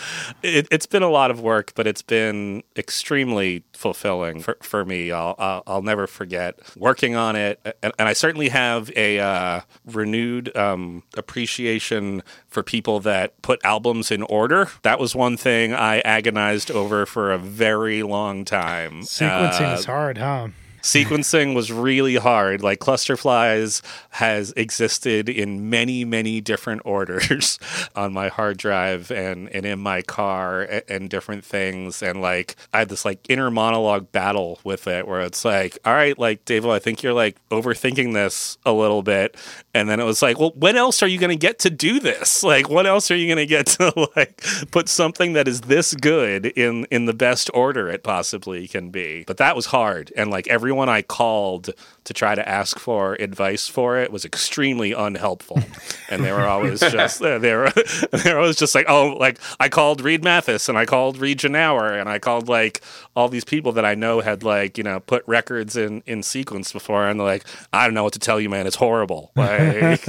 It, it's been a lot of work, but it's been extremely fulfilling for, for me. I'll, I'll I'll never forget working on it, and, and I certainly have a uh, renewed um, appreciation for people that put albums in order. That was one thing I agonized over for a very long time. Sequencing Uh, is hard, huh? Sequencing was really hard. Like Clusterflies has existed in many, many different orders on my hard drive and, and in my car and, and different things. And like I had this like inner monologue battle with it where it's like, all right, like Dave, I think you're like overthinking this a little bit. And then it was like, well, when else are you going to get to do this? Like, what else are you going to get to like put something that is this good in in the best order it possibly can be? But that was hard, and like everyone I called to try to ask for advice for it was extremely unhelpful, and they were always just they were they were always just like, oh, like I called Reed Mathis and I called Reid Genauer and I called like all these people that I know had like you know put records in in sequence before, and they're like, I don't know what to tell you, man, it's horrible. Like.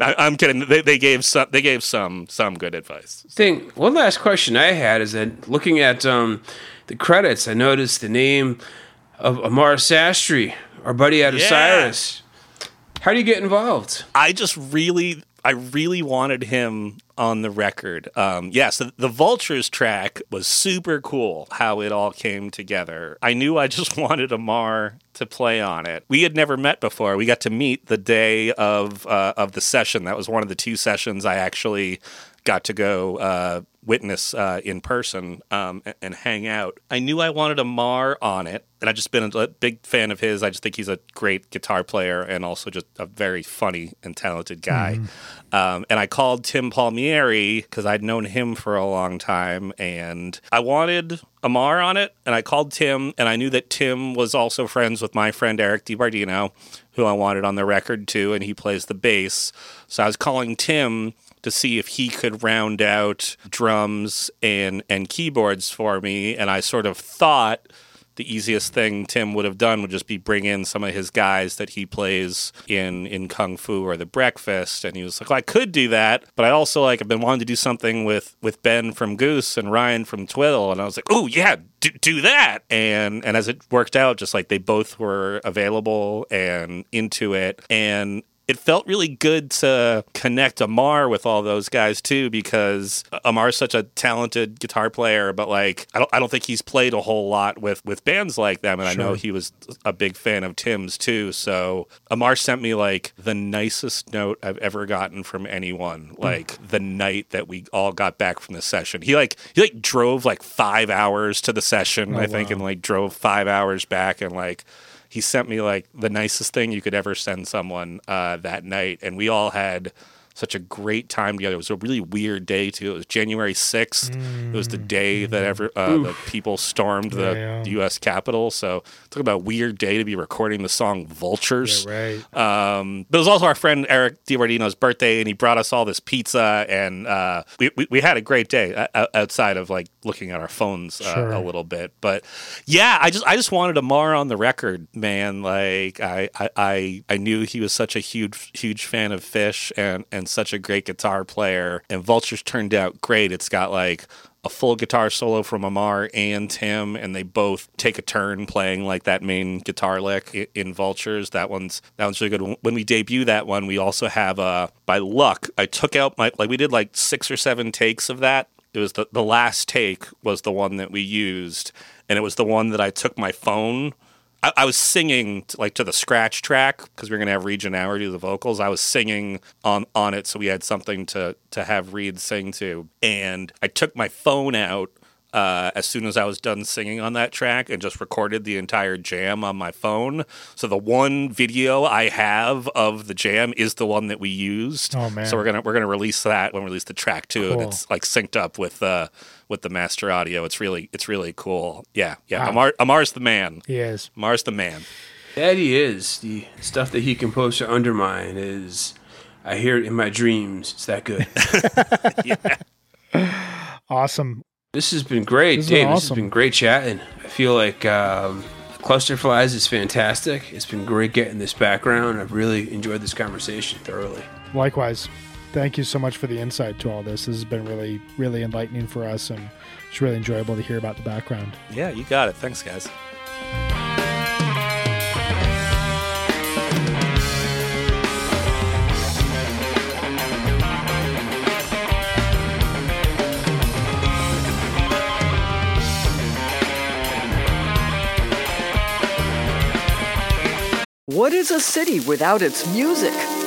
I, I'm kidding. They, they gave some. They gave some some good advice. thing. One last question I had is that looking at um, the credits, I noticed the name of Amar Sastry, our buddy out of Yeah. Osiris. How do you get involved? I just really, I really wanted him on the record. Um, yeah, so the Vultures track was super cool. How it all came together. I knew I just wanted Amar to play on it. We had never met before. We got to meet the day of uh, of the session. That was one of the two sessions I actually got to go uh, witness uh, in person um, and, and hang out. I knew I wanted Amar on it, and I've just been a big fan of his. I just think he's a great guitar player and also just a very funny and talented guy. Mm. Um, and I called Tim Palmieri because I'd known him for a long time, and I wanted Amar on it. And I called Tim, and I knew that Tim was also friends with my friend Eric DiBardino, who I wanted on the record too, and he plays the bass. So I was calling Tim to see if he could round out drums and and keyboards for me. And I sort of thought the easiest thing Tim would have done would just be bring in some of his guys that he plays in in Kung Fu or The Breakfast, and he was like, well, I could do that, but I also like I've been wanting to do something with with Ben from Goose and Ryan from Twiddle, and I was like, oh yeah, do, do that, and and as it worked out, just like they both were available and into it, and it felt really good to connect Amar with all those guys too, because Amar's such a talented guitar player, but like I don't I don't think he's played a whole lot with with bands like them, and sure. I know he was a big fan of Tim's too. So Amar sent me like the nicest note I've ever gotten from anyone, hmm. like mm. the night that we all got back from the session. He like he like drove like five hours to the session, oh, I think, wow. and like drove five hours back, and like he sent me like the nicest thing you could ever send someone uh, that night, and we all had such a great time together. It was a really weird day too. It was January sixth. Mm. It was the day that ever uh, the people stormed the yeah, yeah. U.S. Capitol. So talk about weird day to be recording the song "Vultures." Yeah, right. Um, but it was also our friend Eric DiBardino's birthday, and he brought us all this pizza, and uh, we, we, we had a great day outside of like looking at our phones uh, sure. a little bit. But yeah, I just I just wanted Amar on the record, man. Like I I I knew he was such a huge huge fan of Phish and and such a great guitar player. And Vultures turned out great. It's got like a full guitar solo from Amar and Tim, and they both take a turn playing like that main guitar lick in Vultures. That one's that one's really good. When we debut that one, we also have uh by luck, I took out my like we did like six or seven takes of that. It was the the last take was the one that we used, and it was the one that I took my phone I, I was singing to, like to the scratch track because we are gonna have Reid Genauer do the vocals. I was singing on on it, so we had something to to have Reid sing to. And I took my phone out uh, as soon as I was done singing on that track and just recorded the entire jam on my phone. So the one video I have of the jam is the one that we used. Oh man! So we're gonna we're gonna release that when we release the track too, cool. and it's like synced up with uh with the master audio. It's really it's really cool. Yeah, yeah. Wow. Amar Amar's the man. He is. Amar's the man. That he is. The stuff that he composed for Undermine is. I hear it in my dreams. It's that good. yeah. Awesome. This has been great, this Dave. Awesome. This has been great chatting. I feel like um, Clusterflies is fantastic. It's been great getting this background. I've really enjoyed this conversation thoroughly. Likewise. Thank you so much for the insight to all this. This has been really, really enlightening for us, and it's really enjoyable to hear about the background. Yeah, you got it. Thanks, guys. What is a city without its music?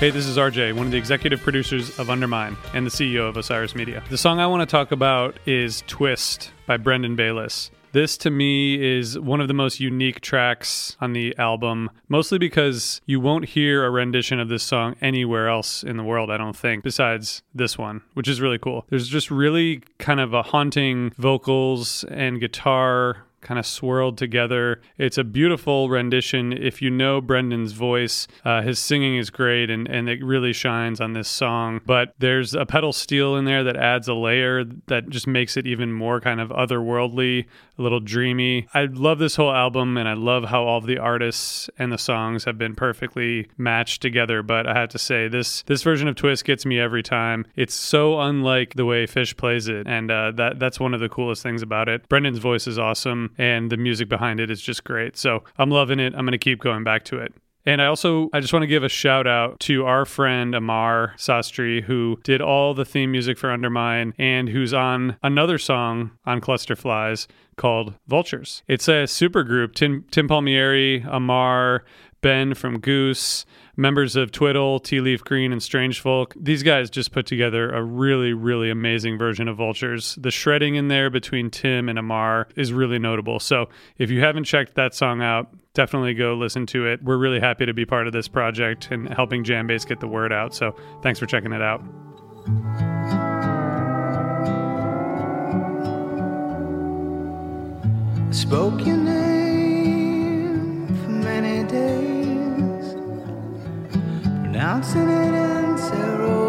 Hey, this is RJ, one of the executive producers of Undermine and the CEO of Osiris Media. The song I want to talk about is Twist by Brendan Bayliss. This to me is one of the most unique tracks on the album, mostly because you won't hear a rendition of this song anywhere else in the world, I don't think, besides this one, which is really cool. There's just really kind of a haunting vocals and guitar kind of swirled together. It's a beautiful rendition. If you know Brendan's voice, uh, his singing is great and, and it really shines on this song. But there's a pedal steel in there that adds a layer that just makes it even more kind of otherworldly, a little dreamy. I love this whole album and I love how all of the artists and the songs have been perfectly matched together. But I have to say, this this version of Twist gets me every time. It's so unlike the way Phish plays it, and uh, that that's one of the coolest things about it. Brendan's voice is awesome, and the music behind it is just great. So I'm loving it. I'm going to keep going back to it. And I also I just want to give a shout out to our friend Amar Sastry who did all the theme music for Undermine and who's on another song on Cluster Flies called Vultures. It's a super group. Tim Tim Palmieri, Amar, Ben from Goose, members of Twiddle, Tea Leaf Green, and Strangefolk. These guys just put together a really, really amazing version of Vultures. The shredding in there between Tim and Amar is really notable. So if you haven't checked that song out, definitely go listen to it. We're really happy to be part of this project and helping JamBase get the word out. So thanks for checking it out. spoke pronouncing it in several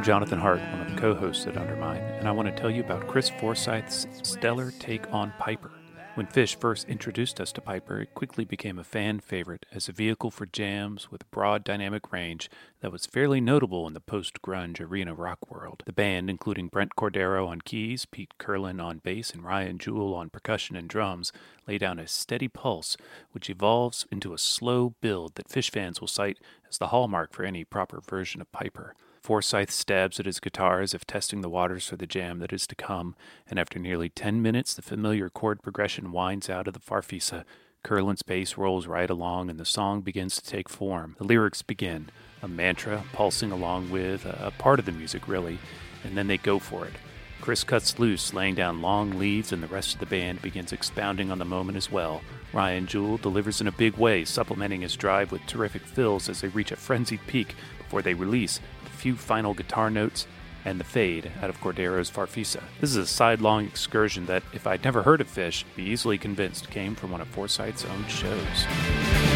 I'm Jonathan Hart, one of the co hosts at Undermine, and I want to tell you about Chris Forsyth's stellar take on Piper. When Phish first introduced us to Piper, it quickly became a fan favorite as a vehicle for jams with broad dynamic range that was fairly notable in the post grunge arena rock world. The band, including Brent Cordero on keys, Pete Kerlin on bass, and Ryan Jewell on percussion and drums, lay down a steady pulse which evolves into a slow build that Phish fans will cite as the hallmark for any proper version of Piper. Forsyth stabs at his guitar as if testing the waters for the jam that is to come, and after nearly ten minutes, the familiar chord progression winds out of the farfisa. Kerlin's bass rolls right along, and the song begins to take form. The lyrics begin, a mantra pulsing along with a part of the music, really, and then they go for it. Chris cuts loose, laying down long leads, and the rest of the band begins expounding on the moment as well. Ryan Jewell delivers in a big way, supplementing his drive with terrific fills as they reach a frenzied peak before they release few final guitar notes and the fade out of Cordero's Farfisa. This is a sidelong excursion that, if I'd never heard of Phish, be easily convinced came from one of Forsyth's own shows.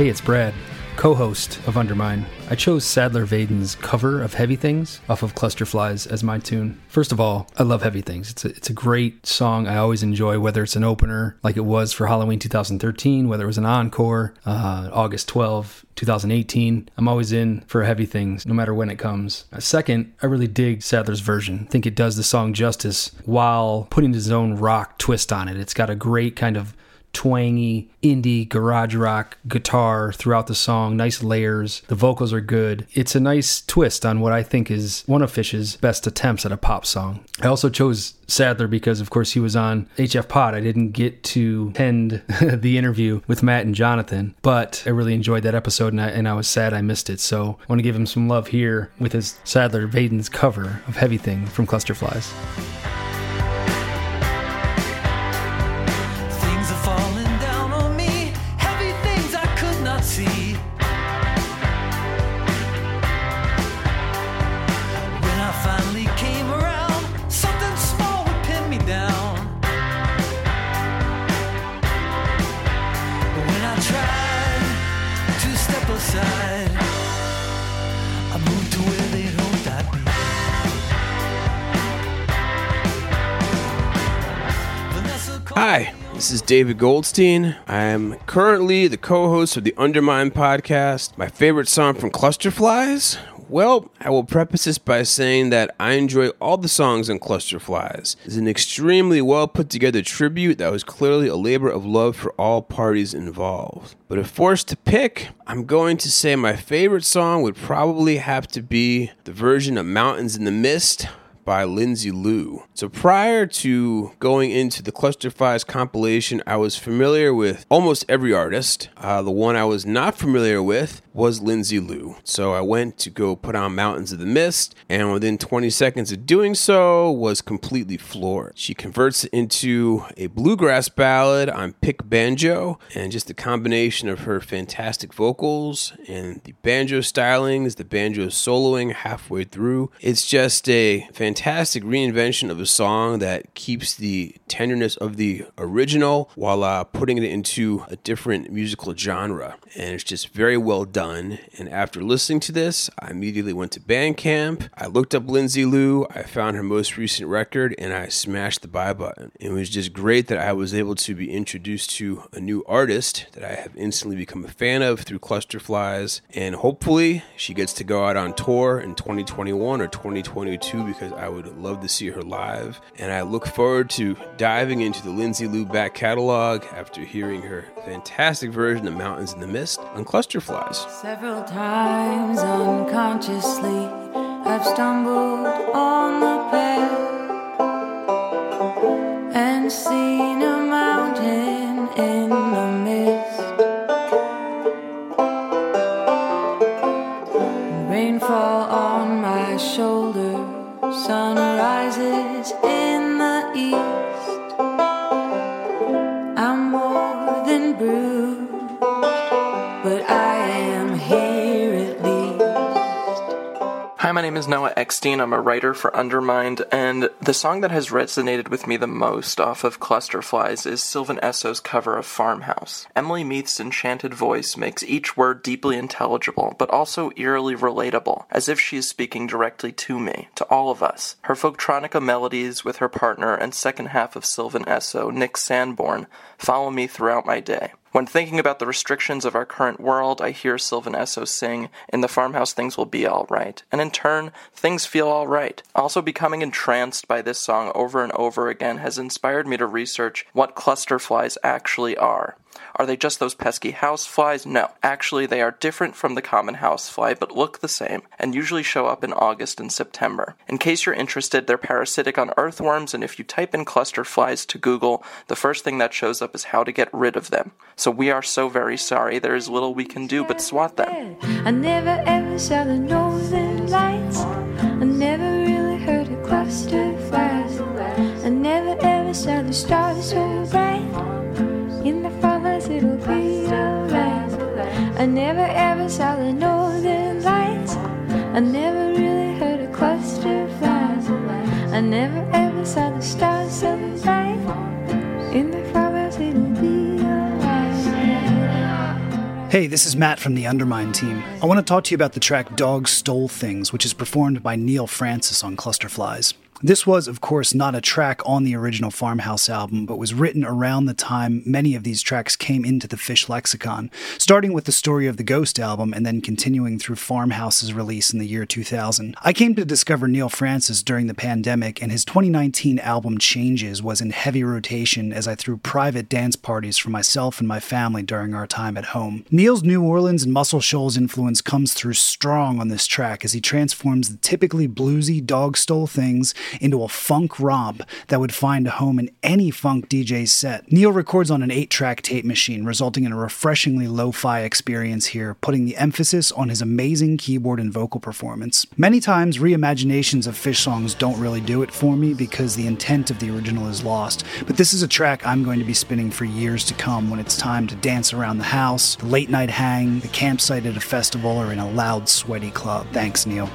Hey, it's Brad, co host of Undermine. I chose Sadler Vaden's cover of Heavy Things off of Cluster Flies as my tune. First of all, I love Heavy Things. It's a, it's a great song I always enjoy, whether it's an opener like it was for Halloween 2013, whether it was an encore, uh, August 12, 2018. I'm always in for Heavy Things, no matter when it comes. Uh, second, I really dig Sadler's version. I think it does the song justice while putting his own rock twist on it. It's got a great kind of twangy indie garage rock guitar throughout the song, nice layers. The vocals are good. It's a nice twist on what I think is one of Phish's best attempts at a pop song. I also chose Sadler because, of course, he was on HF Pod. I didn't get to attend the interview with Matt and Jonathan, but I really enjoyed that episode and I, and I was sad I missed it. So I want to give him some love here with his Sadler Vaden's cover of Heavy Thing from Cluster David Goldstein. I am currently the co host of the Undermine podcast. My favorite song from Clusterflies? Well, I will preface this by saying that I enjoy all the songs on Clusterflies. It's an extremely well put together tribute that was clearly a labor of love for all parties involved. But if forced to pick, I'm going to say my favorite song would probably have to be the version of Mountains in the Mist by Lindsay Lou. So prior to going into the Clusterflies compilation, I was familiar with almost every artist. Uh, the one I was not familiar with was Lindsay Lou. So I went to go put on Mountains of the Mist, and within 20 seconds of doing so, was completely floored. She converts it into a bluegrass ballad on pick banjo, and just the combination of her fantastic vocals and the banjo stylings, the banjo soloing halfway through. It's just a fantastic reinvention of a song that keeps the tenderness of the original while uh, putting it into a different musical genre. And it's just very well done. And after listening to this, I immediately went to Bandcamp. I looked up Lindsay Lou. I found her most recent record and I smashed the buy button. It was just great that I was able to be introduced to a new artist that I have instantly become a fan of through Clusterflies. And hopefully she gets to go out on tour in 2021 or 2022 because I would love to see her live. And I look forward to diving into the Lindsay Lou back catalog after hearing her fantastic version of Mountains in the Mist on Clusterflies. Several times unconsciously, I've stumbled Noah Eckstein. I'm a writer for Undermined, and the song that has resonated with me the most off of Clusterflies is Sylvan Esso's cover of Farmhouse. Amelia Meath's enchanted voice makes each word deeply intelligible, but also eerily relatable, as if she is speaking directly to me, to all of us. Her folktronica melodies with her partner and second half of Sylvan Esso, Nick Sanborn, follow me throughout my day. When thinking about the restrictions of our current world, I hear Sylvan Esso sing, In the farmhouse things will be alright. And in turn, things feel alright. Also, becoming entranced by this song over and over again has inspired me to research what cluster flies actually are. Are they just those pesky house flies? No. Actually, they are different from the common housefly, but look the same, and usually show up in August and September. In case you're interested, they're parasitic on earthworms, and if you type in cluster flies to Google, the first thing that shows up is how to get rid of them. So we are so very sorry, there is little we can do but swat them. I never ever saw the northern lights. I never really heard a cluster flies. I never ever saw the stars so bright. It'll be alright. I never ever saw the northern lights. I never really heard a cluster flies. I never ever saw the stars so bright. In the farmhouse it'll be. Hey, this is Matt from the Undermine team. I want to talk to you about the track Dogs Stole Things, which is performed by Neal Francis on Clusterflies. This was, of course, not a track on the original Farmhouse album, but was written around the time many of these tracks came into the Phish lexicon, starting with the Story of the Ghost album and then continuing through Farmhouse's release in the year 2000. I came to discover Neal Francis during the pandemic, and his 2019 album Changes was in heavy rotation as I threw private dance parties for myself and my family during our time at home. Neal's New Orleans and Muscle Shoals influence comes through strong on this track as he transforms the typically bluesy dog stole things into a funk romp that would find a home in any funk DJ's set. Neal records on an 8 track tape machine, resulting in a refreshingly lo fi experience here, putting the emphasis on his amazing keyboard and vocal performance. Many times, reimaginations of Phish songs don't really do it for me because the intent of the original is lost, but this is a track I'm going to be spinning for years to come when it's time to dance around the house, the late night hang, the campsite at a festival, or in a loud, sweaty club. Thanks, Neil.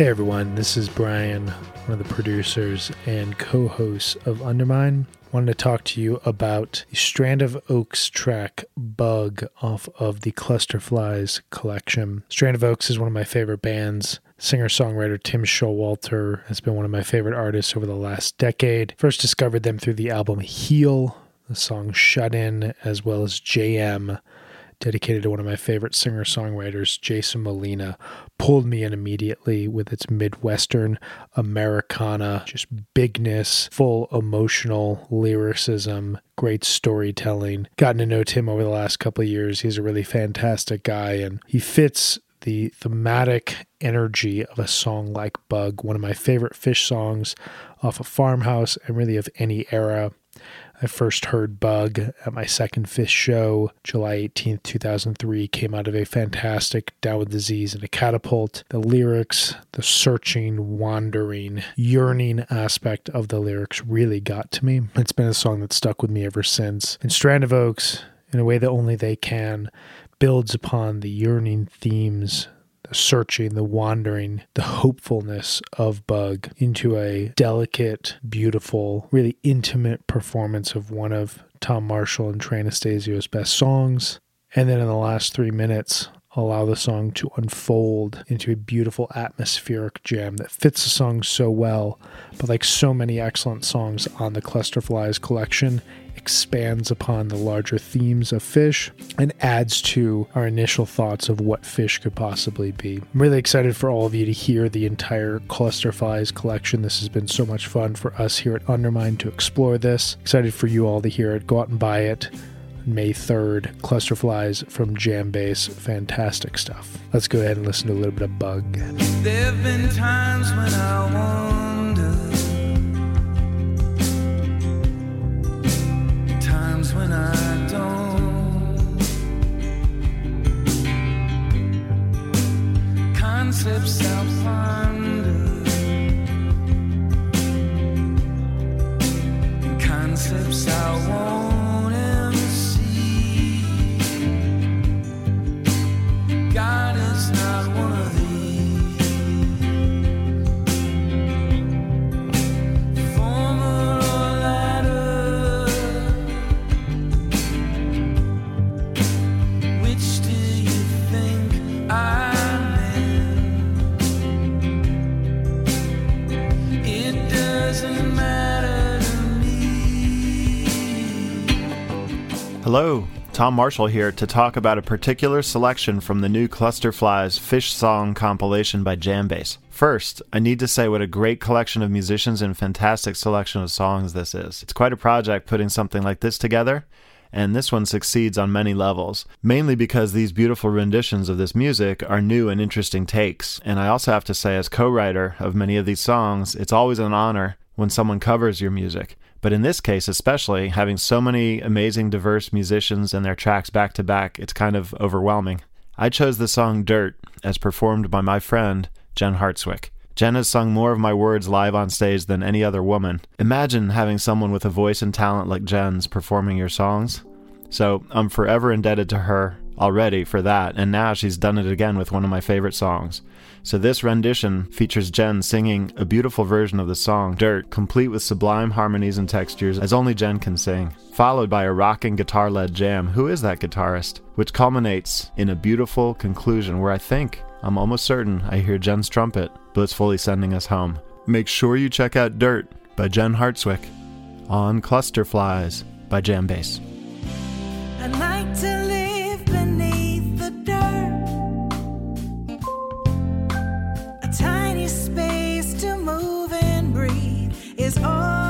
Hey everyone, this is Brian, one of the producers and co hosts of Undermine. Wanted to talk to you about the Strand of Oaks track Bug off of the Clusterflies collection. Strand of Oaks is one of my favorite bands. Singer songwriter Tim Showalter has been one of my favorite artists over the last decade. First discovered them through the album Heal, the song Shut In, as well as JM dedicated to one of my favorite singer songwriters, Jason Molina, pulled me in immediately with its Midwestern Americana, just bigness, full emotional lyricism, great storytelling. Gotten to know Tim over the last couple of years. He's a really fantastic guy and he fits the thematic energy of a song like Bug, one of my favorite Phish songs off a farmhouse and really of any era. I first heard Bug at my second Phish show, July 18th, 2003. Came out of a fantastic Down with Disease and a Catapult. The lyrics, the searching, wandering, yearning aspect of the lyrics really got to me. It's been a song that stuck with me ever since. And Strand of Oaks, in a way that only they can, builds upon the yearning themes searching, the wandering, the hopefulness of Bug into a delicate, beautiful, really intimate performance of one of Tom Marshall and Trey Anastasio's best songs. And then in the last three minutes, allow the song to unfold into a beautiful atmospheric jam that fits the song so well. But like so many excellent songs on the Cluster Flies collection, expands upon the larger themes of Phish and adds to our initial thoughts of what Phish could possibly be. I'm really excited for all of you to hear the entire Cluster Flies collection. This has been so much fun for us here at Undermine to explore this. Excited for you all to hear it. Go out and buy it. May 3rd, Cluster Flies from JamBase. Fantastic stuff. Let's go ahead and listen to a little bit of Bug. Times when I don't. Concepts I ponder, concepts I won't Tom Marshall here to talk about a particular selection from the new Clusterflies Phish Song compilation by JamBase. First, I need to say what a great collection of musicians and fantastic selection of songs this is. It's quite a project putting something like this together, and this one succeeds on many levels, mainly because these beautiful renditions of this music are new and interesting takes. And I also have to say, as co writer of many of these songs, it's always an honor when someone covers your music. But in this case, especially, having so many amazing, diverse musicians and their tracks back to back, it's kind of overwhelming. I chose the song Dirt as performed by my friend, Jen Hartswick. Jen has sung more of my words live on stage than any other woman. Imagine having someone with a voice and talent like Jen's performing your songs. So I'm forever indebted to her already for that, and now she's done it again with one of my favorite songs. So this rendition features Jen singing a beautiful version of the song Dirt, complete with sublime harmonies and textures as only Jen can sing, followed by a rocking guitar led jam. Who is that guitarist? Which culminates in a beautiful conclusion where I think, I'm almost certain, I hear Jen's trumpet, blissfully sending us home. Make sure you check out Dirt by Jen Hartswick on Cluster Flies by JamBase. I'd is all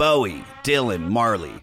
Bowie, Dylan, Marley.